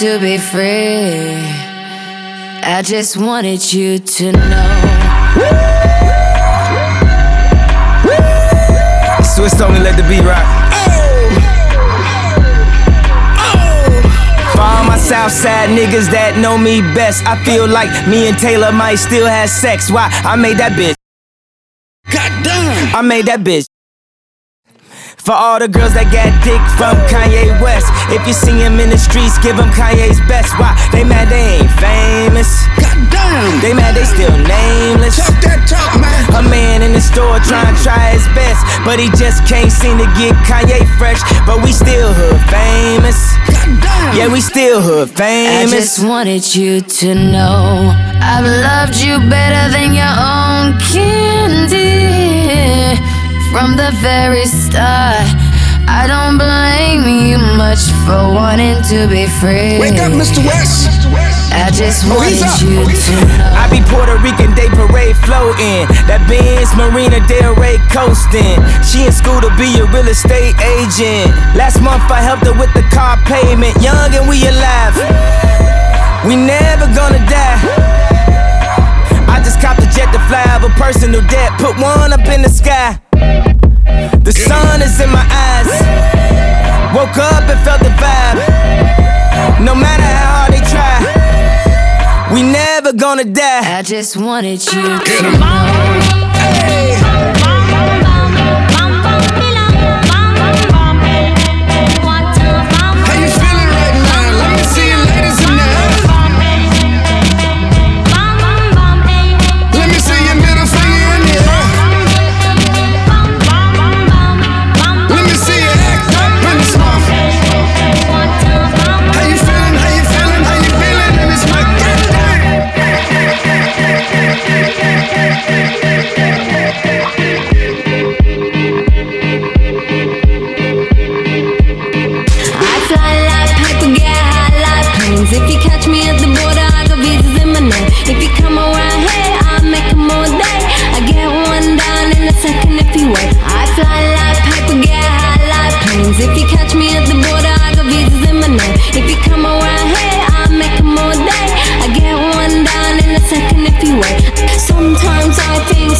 to be free. I just wanted you to know. Swiss only let the beat rock. For all my Southside niggas that know me best, I feel like me and Taylor might still have sex. Why? I made that bitch. Goddamn. I made that bitch. For all the girls that got dick from Kanye West. If you see him in the streets, give him Kanye's best. Why? They mad they ain't famous. Goddamn. They mad they still nameless. Talk that talk, man. A man in the store trying to try his best, but he just can't seem to get Kanye fresh. But we still hood famous. Goddamn. Yeah, we still hood famous. I just famous. wanted you to know I've loved you better than your own candy from the very start. I don't blame you much for wanting to be free. Wake up, Mr. West. I just Oh, he's wanted up. you to know. I be Puerto Rican Day Parade floating. That Benz Marina Del Rey coasting. She in school to be a real estate agent. Last month I helped her with the car payment. Young and we alive. We never gonna die. I just copped a jet to fly over personal debt. Put one up in the sky. The sun is in my eyes. Woke up and felt the vibe. No matter how hard they try, we never gonna die. I just wanted you Get to 'em. know. Hey.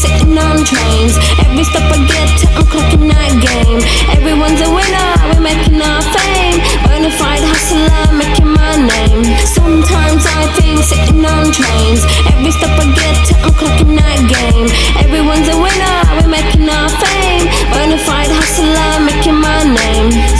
Sitting on trains. Every step I get to, I'm clocking that game. Everyone's a winner, we're making our fame. Bonafide hustler, making my name. Sometimes I think sitting on trains. Every step I get to, I'm clocking that game. Everyone's a winner, we're making our fame. Bonafide hustler, making my name.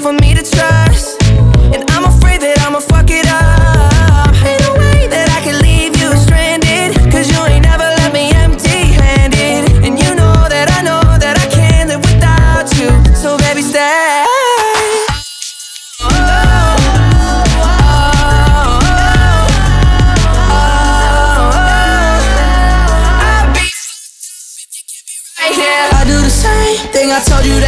It's been difficult for me to trust. And I'm afraid that I'ma fuck it up. Ain't no way that I can leave you stranded. Cause you ain't never left me empty handed. And you know that I know that I can't live without you. So baby, stay. Oh, oh, oh, oh, oh. I'll be right here. I do the same thing I told you that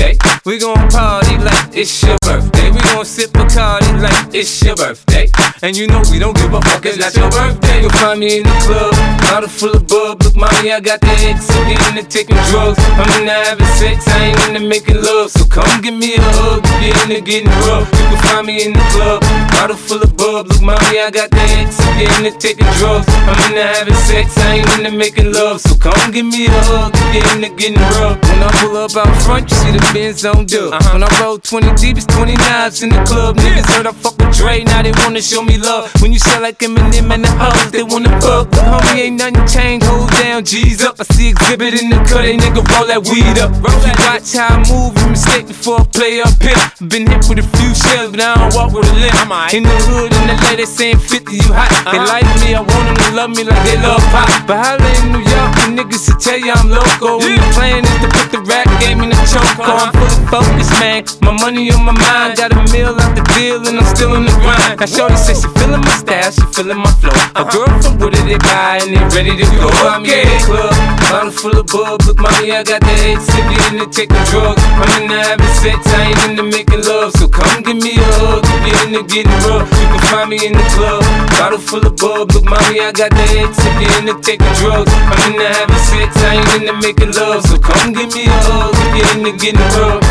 We gon' party like it's your birthday. We gon' sip a Bacardi like it's your birthday. And you know we don't give a fuck, it's not your birthday. You'll find me in the club, bottle full of bub. Look, mommy, I got the X, so get into taking drugs. I'm into having sex, I ain't into making love. So come give me a hug, get into getting rough. You can find me in the club, bottle full of bub. Look, mommy, I got the X, so get into taking drugs. I'm into having sex, I ain't into making love. So come give me a hug, get into getting rough. When I pull up out front, you see the Benz on dub. Uh-huh. When I roll 20 deep, it's 20 knives in the club. Niggas heard I fuck with Dre, now they wanna show me love. When you sell like Eminem and the hoes, they wanna fuck. Homie, ain't nothing changed, hold down, G's up. I see exhibit in the cut, they nigga roll that weed up. If you watch how I move, you mistake before I play up here. Been hit with a few shells, but I don't walk with a limp. In the hood, in the lady saying 50, you hot. They like me, I want them to love me like they love pop. But holla in New York, the niggas will tell you I'm local. When the plan is to put the rap game in the choke. I'm fully focused, man. My money on my mind, got a meal out the deal, and I'm still in the grind. Now, Shorty says she feeling my style, she feeling my flow. A girl from Wooded, they buy, and they ready to go. I'm in the club, bottle full of bub. Look, mommy, I got the X, if you into taking drugs. I'm into having sex, I ain't into making love. So come give me a hug, if you're into getting rough. You can find me in the club, bottle full of bub. Look, mommy, I got the X, if you into taking drugs. I'm into having sex, I ain't into making love. So come give me a hug, if you're into getting rough.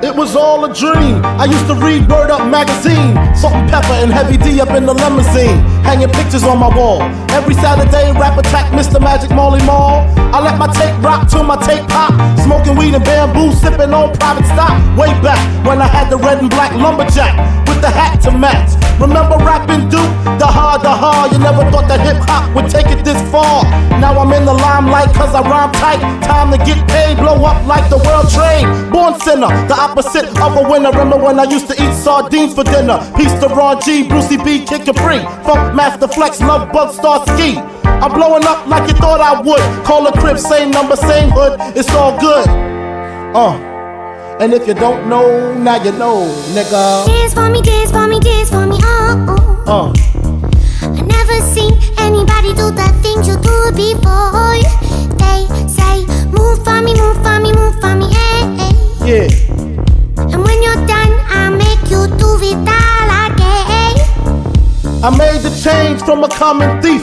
It was all a dream. I used to read Word Up magazine. Salt-n-Pepa and Heavy D up in the limousine. Hanging pictures on my wall. Every Saturday, rap attack Mr. Magic Marley Marl. I let my tape rock till my tape pop. Smoking weed and bamboo, sipping on private stock. Way back when I had the red and black lumberjack with the hat to match. Remember Rappin' Duke? The hard, the hard. You never thought that hip hop would take it this far. Now I'm in the limelight cause I rhyme tight. Time to get paid, blow up like the world trade. Born sinner, the opposite of a winner. Remember when I used to eat sardines for dinner? Peace to Ron G, Brucey B, kick Kid Capri. Funkmaster Flex, Lovebug Starski. I'm blowing up like you thought I would. Call a crib, same number, same hood. It's all good. Uh. And if you don't know, now you know, nigga. Dance for me, dance for me, dance for me, oh, oh. Uh. I never seen anybody do the things you do before. They say, move for me, move for me, move for me, eh, eh. Yeah. And when you're done, I'll make you do it all again. I made the change from a common thief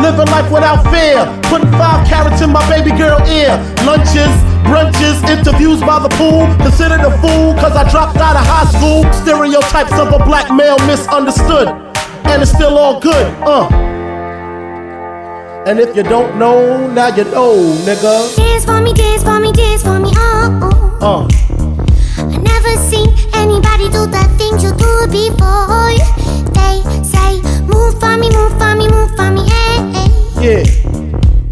Living life without fear. Putting five carrots in my baby girl ear. Lunches, brunches, interviews by the pool. Considered a fool cause I dropped out of high school. Stereotypes of a black male misunderstood. And it's still all good, uh. And if you don't know, now you know, nigga. Dance for me, dance for me, dance for me, oh, oh. Uh. I never seen anybody do the things you do before. They say, move for me, move for me, move for me. Yeah,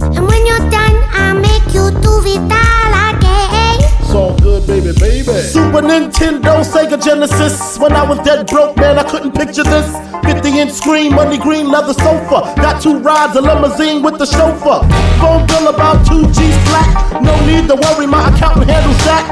And when you're done, I'll make you do it baby, baby. Super Nintendo, Sega Genesis. When I was dead broke, man, I couldn't picture this. 50 inch screen, money green leather sofa. Got two rides, a limousine with the chauffeur. Phone bill about 2 G's flat. No need to worry, my accountant handles that.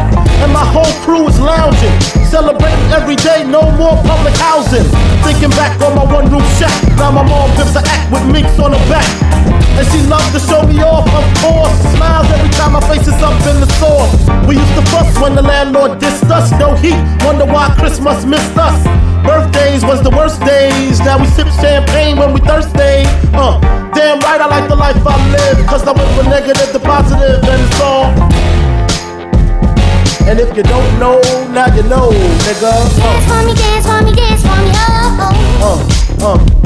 And my whole crew is lounging. Celebrating every day, no more public housing. Thinking back on my one room shack. Now my mom gives a act with minks on her back. And she loves to show me off, of course. Smiles every time my face is up in the store. We used to fuss when the landlord dissed us. No heat, wonder why Christmas missed us. Birthdays was the worst days. Now we sip champagne when we thirsty. Uh, damn right, I like the life I live. Cause I went from negative to positive, and it's all. And if you don't know, now you know, nigga. Dance for me, dance for me, dance for me, oh, oh. Uh, uh,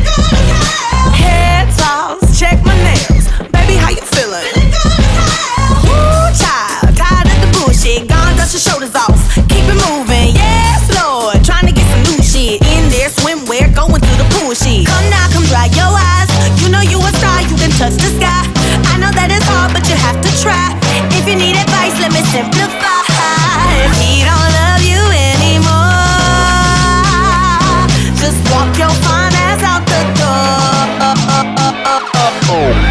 touch the sky. I know that it's hard, but you have to try. If you need advice, let me simplify. If he don't love you anymore, just walk your fine ass out the door. Oh.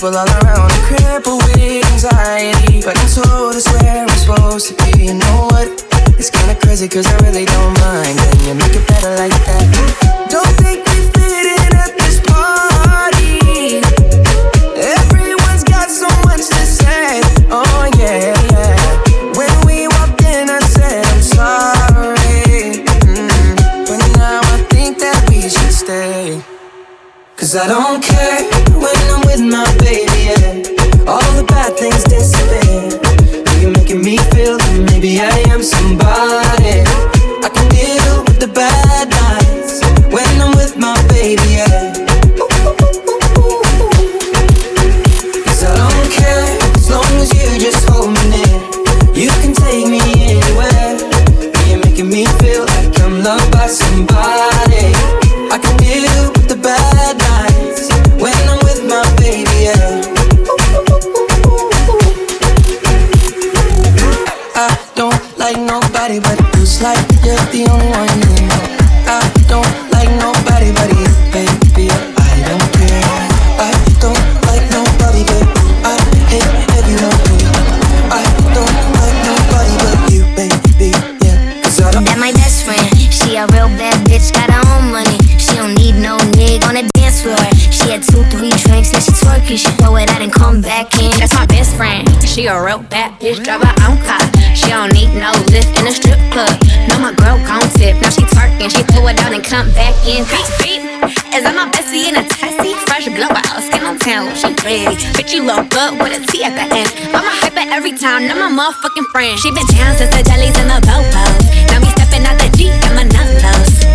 people all around, Bitch, you look good with a T at the end. I'm a hyper every time, now my motherfucking friend. She been down since the jellies and the bobos. Now we stepping out the Jeep, and my nut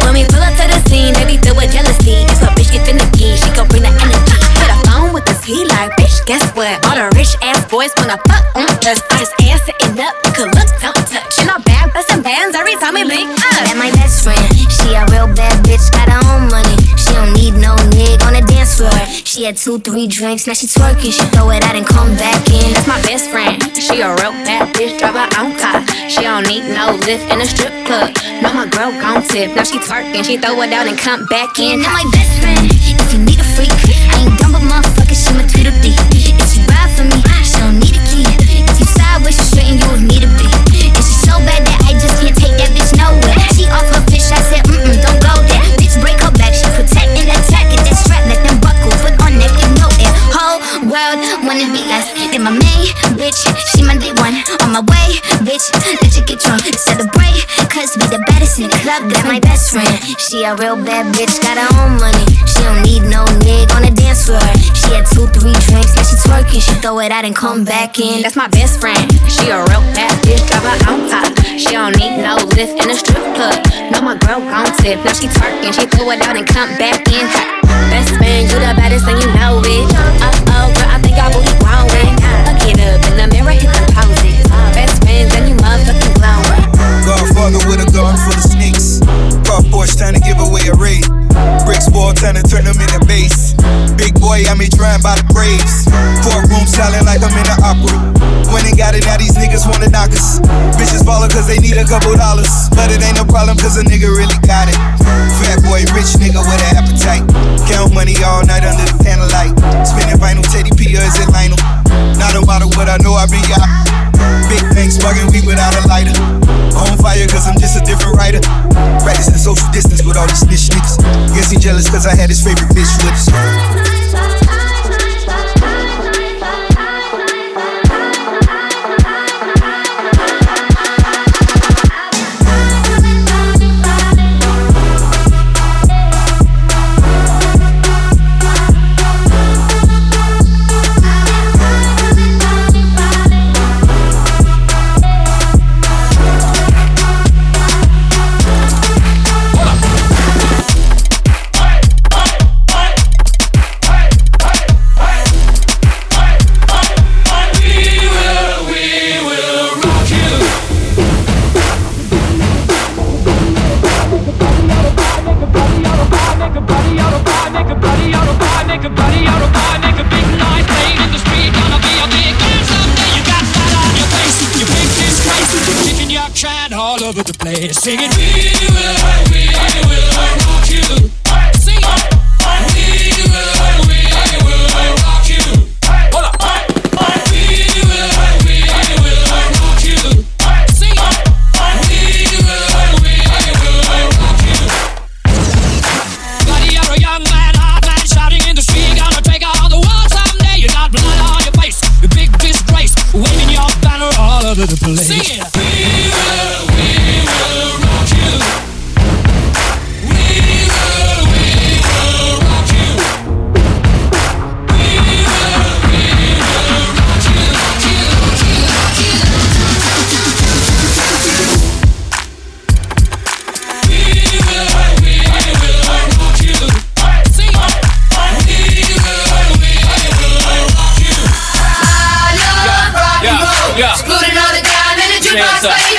When we pull up to the scene, they be filled with jealousy. If a bitch get in the key, she gon' bring the energy. Hit a phone with the T like, bitch, guess what? All the rich ass boys wanna fuck on us. Just ass sitting up, could look, don't touch. You know, bad bustin' bands every time we link up. That my best friend. She had two, three drinks, now she twerking. She throw it out and come back in. That's my best friend. She a real bad bitch, drive her own car. She don't need no lift in a strip club. No, my girl gon' tip. Now she twerking, she throw it out and come back in. That my best friend. If you need a freak, I ain't dumb but motherfucker, she my Tweedledee. World wanna be us. Then my main bitch, she my day one. On my way, bitch, let you get drunk. Celebrate, cause we the baddest in the club. That my best friend. She a real bad bitch, got her own money. She don't need no nigga on the dance floor. She had two, three drinks, now she twerking. She throw it out and come back in. That's my best friend. She a real bad bitch, drive her own car. She don't need no lift in a strip club. No, my girl gon' tip. Now she twerking, she throw it out and come back in. Best friend, you the baddest and you know it. Uh oh, girl, I think our booty growing. Look it up in the mirror, hit them poses. Best friends and you motherfucking glowing. Godfather with a gun full of sneaks. Car Porsche trying to give away a raid bricks for a and turn them the base. Big boy, I me trying by the Braves. Courtroom silent like I'm in the opera. When they got it, now these niggas wanna knock us. Bitches ballin' cause they need a couple dollars. But it ain't no problem cause a nigga really got it. Fat boy, rich nigga with an appetite. Count money all night under the panel light. Spinning vinyl, Teddy P, or is it Lionel? Not a matter what I know, I be out. Big banks bugging, me without a lighter. On fire cause I'm just a different writer. Practicing social distance with all these snitch niggas. Guess jealous cause I had his favorite bitch with. Sing it.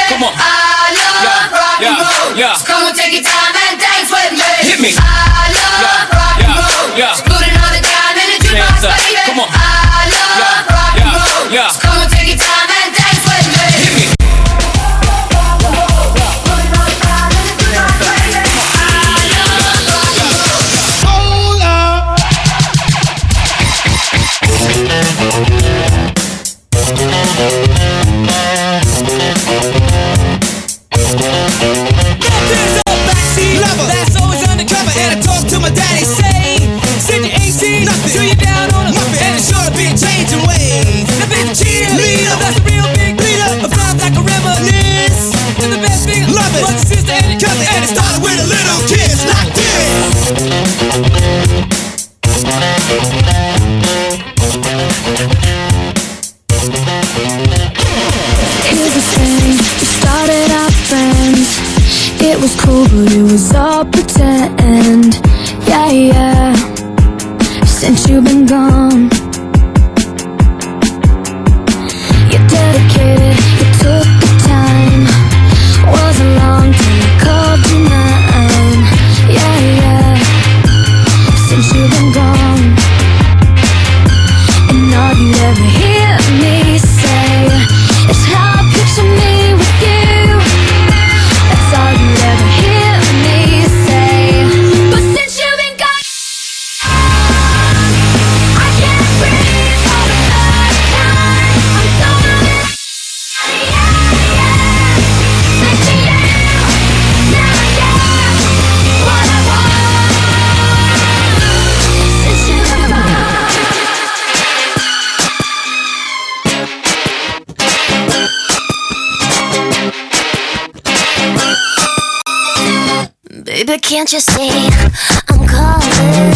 Come on. Yeah, yeah, yeah. Can't you see I'm calling?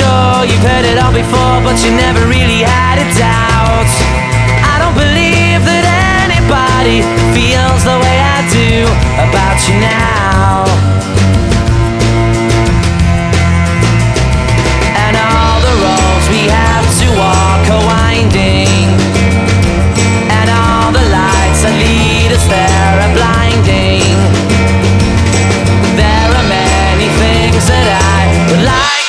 sure you've heard it all before, but you never really had a doubt. I don't believe that anybody feels the way I do about you now. And all the roads we have to walk are winding, and all the lights that lead us there are blinding. There are many things that I would like.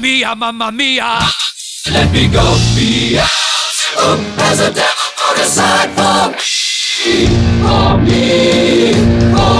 mia, mamma mia. Let me go, be out. Oh, there's a devil put aside for me, for me, for me.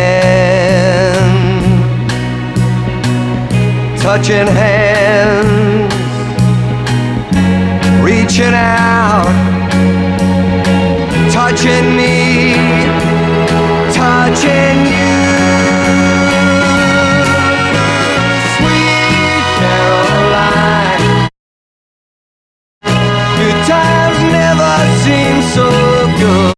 touching hands, reaching out, touching me, touching you. Sweet Caroline. Good times never seem so good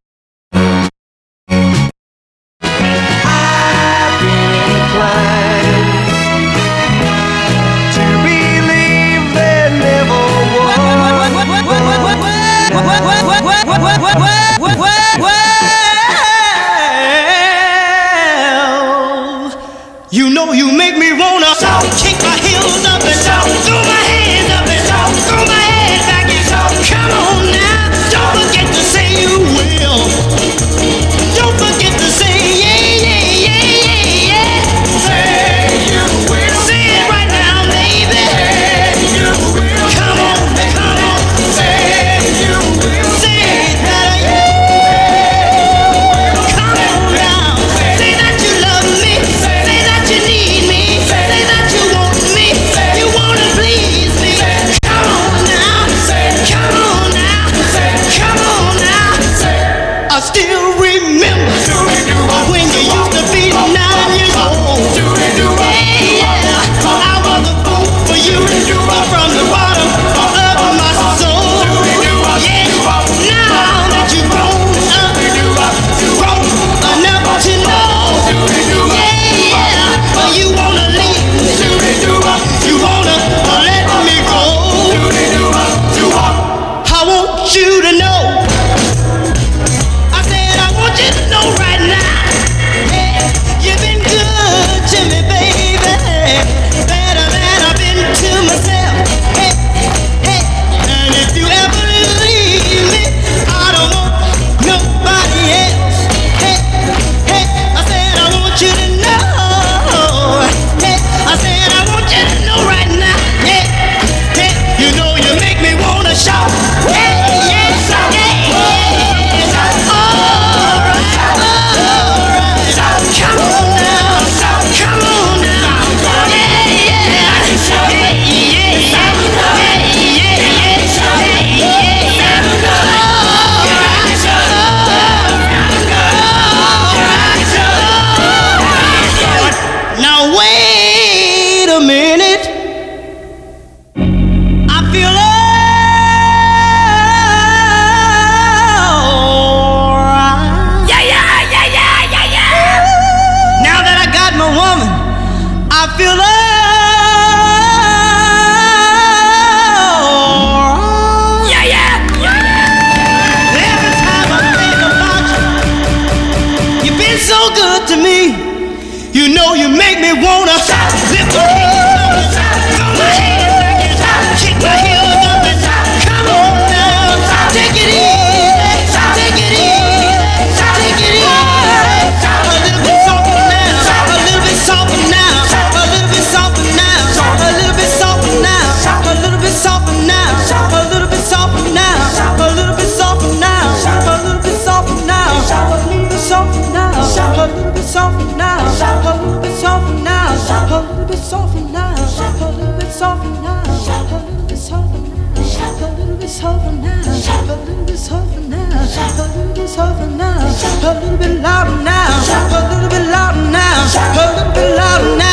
softer now, a little bit softer now, a little bit softer now, a little bit softer now, a little bit softer now, a little bit softer now, a little bit louder now, a little bit louder now, a little bit louder now,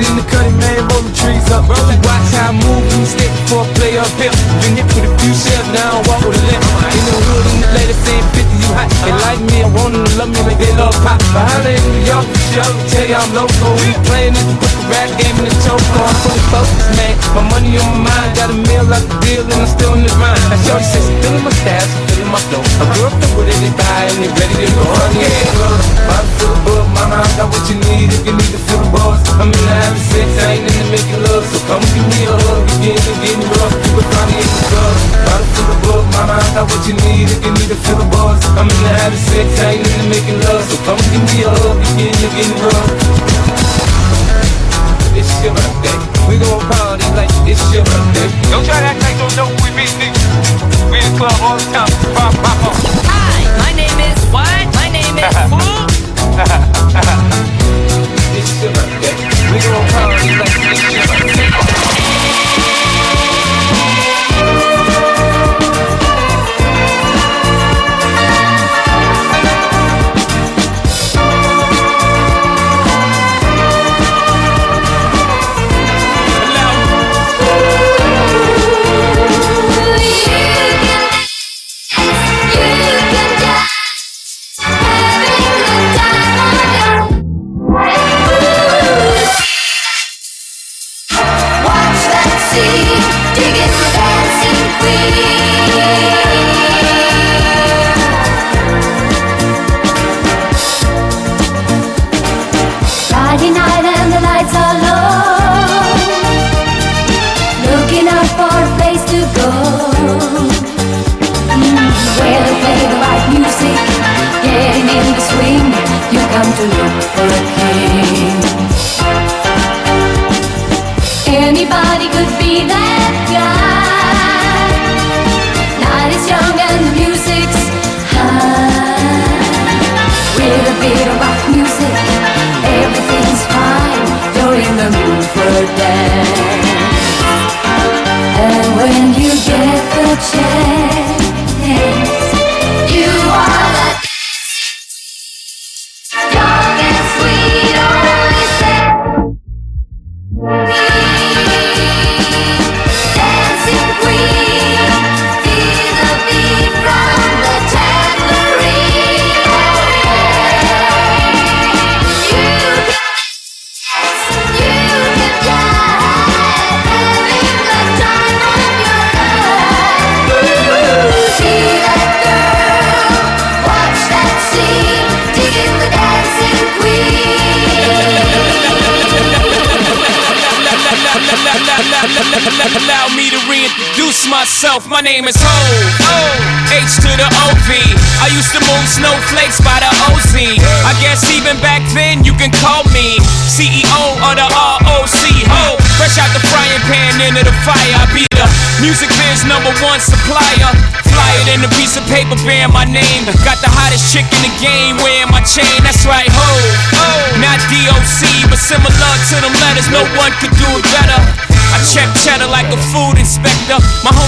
in the cutting, man, roll the trees up. It, watch how I move you step before I play up here. Been hit with a few shells, now I walk with a limp. In the hood, in the ladies saying 50, you hot. They like me, I want them to love me like they love pop. But how they in New York, tell you I'm local. We playing this the rap game in the choke on. Fully focused, man. My money on my mind, got a meal out the deal, and I'm still in the grind. Now, Shorty says feeling my style, she feeling my flow. A girl fit with it, buy, and they ready to go. Oh, yeah. Bottle full of bug, mama, I got what you need if you need to feel the buzz. I'm in the having sex, I ain't in the making love, so come give me a hug. Begin to get rough, you can find me in the club. Bottle full of bug, mama, I got what you need if you need to feel the buzz. I'm in the having sex, I ain't in the making love, so come give me get rough. It's your birthday. We gon' party like it's your birthday. Don't try to act like don't know who we be, nigga. We in the club all the time. Pop, pop, pop. Hi, my name is what? My name is who? It's your birthday. We gon' party like it's your birthday.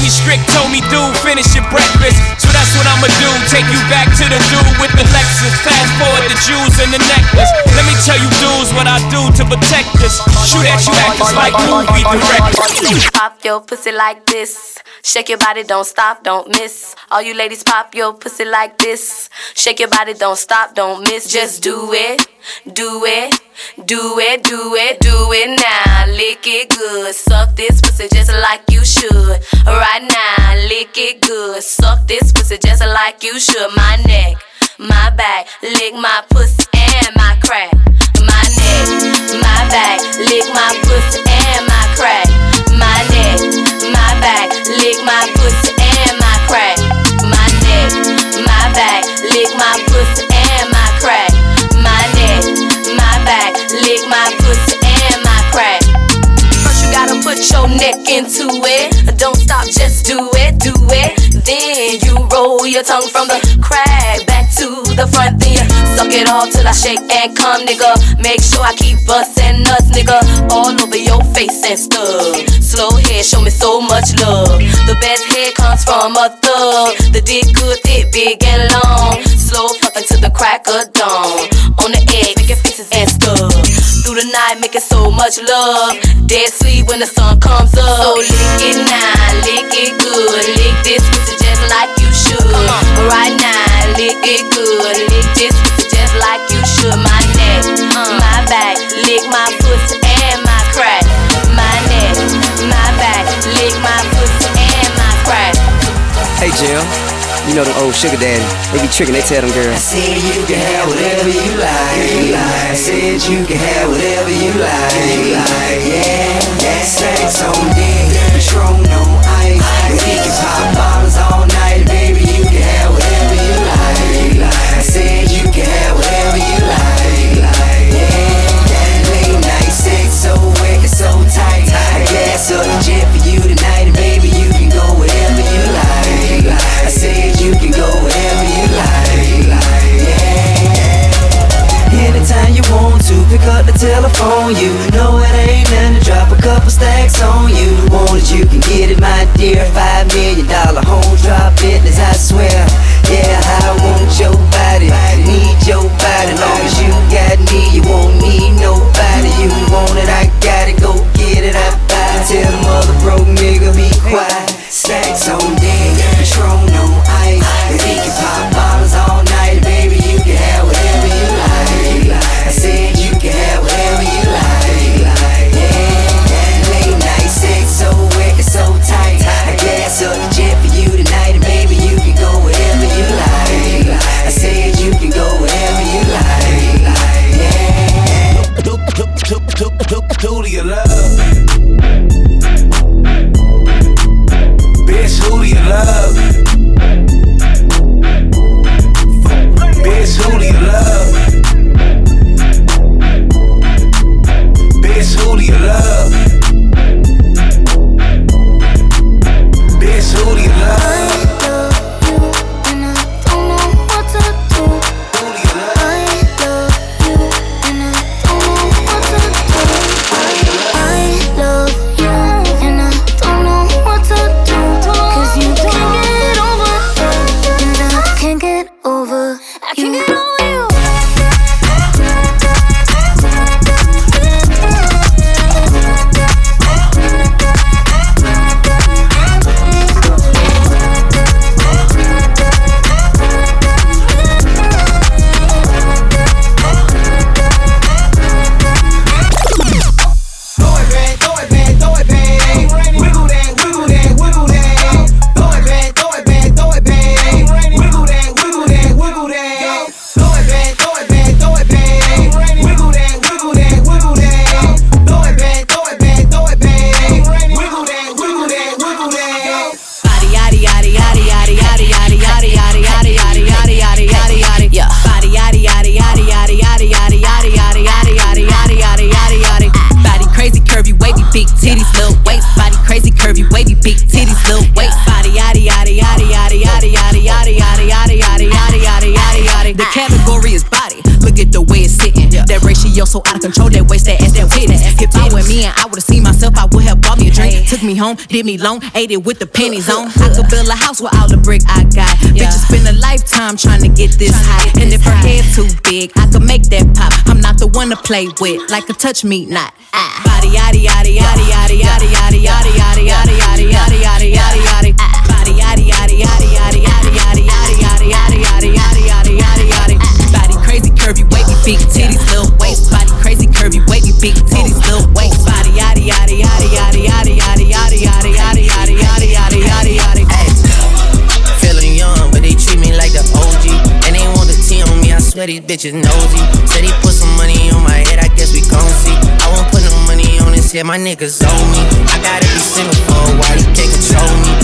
Homie Strick told me, dude, finish your breakfast. And the necklace. Let me tell you, dudes, what I do to protect us. Shoot at you actors like movie directors. Pop your pussy like this. Shake your body, don't stop, don't miss. All you ladies, pop your pussy like this. Shake your body, don't stop, don't miss. Just do it, do it, do it, do it, do it now. Lick it good. Suck this pussy just like you should. Right now, lick it good. Suck this pussy just like you should. My neck, my back, lick my pussy and my crack. My neck, my back, lick my pussy and my crack. My neck, my back, lick my pussy and my crack. My neck, my back, lick my pussy and my crack. My neck, my back, lick my pussy and my crack. First you gotta put your neck into it. Don't stop, just do it. Then you roll your tongue from the crack back to the front. Then you suck it all till I shake and come, nigga. Make sure I keep bustin' nuts, nigga, all over your face and stuff. Slow head, show me so much love. The best head comes from a thug. The dick good, thick, big and long. Slow fucking to the crack of dawn. On the egg, making faces and stuff. Through the night, making so much love. Dead sleep when the sun comes up. So lick it now, lick it good. Lick this pussy just like you should. Come on, right now, lick it good. Lick this pussy just like you should. My neck, uh. my back, lick my pussy and my crack. My neck, my back, lick my pussy and my crack. Hey, Jill. You know them old sugar daddy. They be tricking, they tell them girls. I said you can have whatever you like. I said you can have whatever you like. Yeah, that sex on dick, Patron on me home, did me long, ate it with the pennies on. I could build a house with all the brick I got. Yeah. Bitches spend a lifetime trying to get this to high. Get and this if her high. head too big, I could make that pop. I'm not the one to play with, like a touch me not. Ah. Body yaddy yaddy yaddy yaddy yaddy yaddy yaddy yaddy yaddy yaddy yaddy yaddy yaddy yaddy. Body yaddy yaddy yaddy yaddy yaddy yaddy yaddy yaddy yaddy yaddy curvy, wavy, big titties, little waist body, crazy curvy, wavy, big titties, little waist body, yaddy, yaddy, yaddy, yaddy, yaddy, yaddy, yaddy, yaddy, yaddy, yaddy, yaddy, yaddy, yaddy, yaddy, yaddy. Feeling young, but they treat me like the OG, and they want the tea on me. I swear these bitches nosy. Said he put some money on my head, I guess we gon' see. I won't put no money on his head, my niggas owe me. I gotta be single for a while, he can't control me.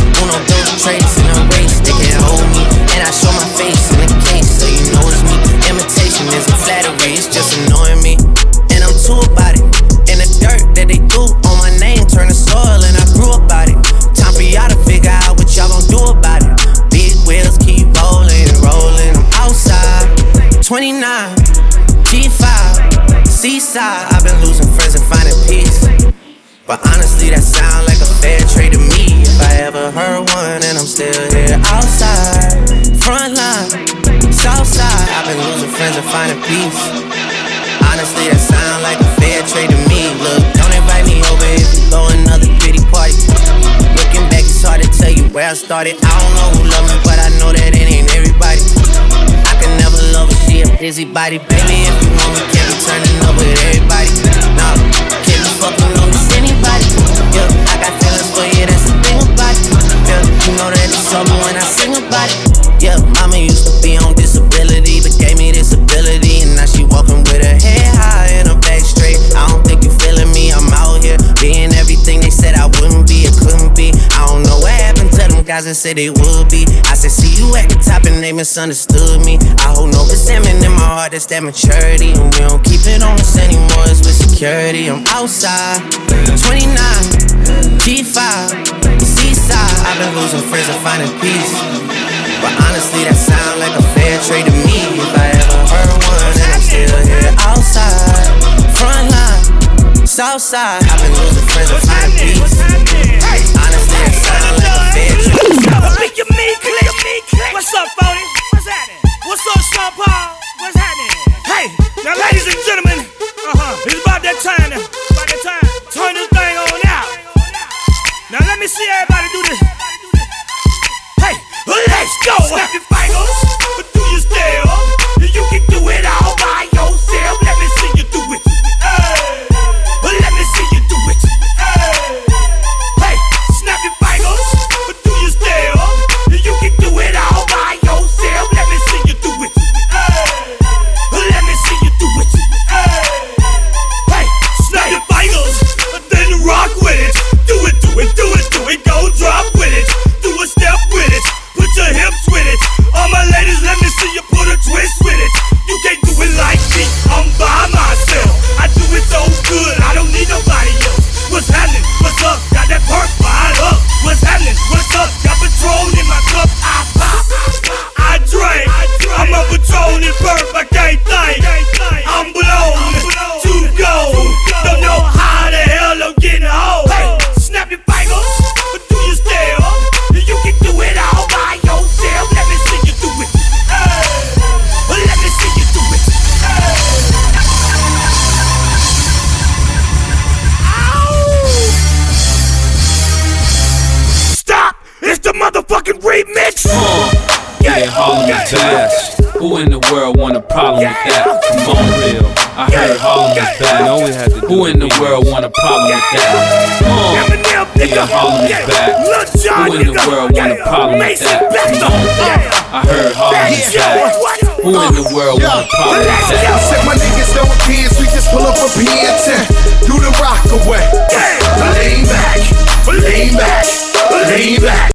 started. I don't know who love me, but I know that it ain't everybody. I can never love a see a busybody baby. and said they would be. I said, see you at the top, and they misunderstood me. I hold no resentment in my heart, that's that maturity. And we don't keep it on us anymore, it's with security. I'm outside, 29, G5, Seaside. I've been losing friends and finding peace. But honestly, that sound like a fair trade to me. If I ever heard one, and I'm still here outside, front line, south side. I've been losing friends and finding peace. Honestly, that sound like What's up, Phony? What's happening? What's up, Sean Paul? What's happening? Hey, now, ladies and gentlemen.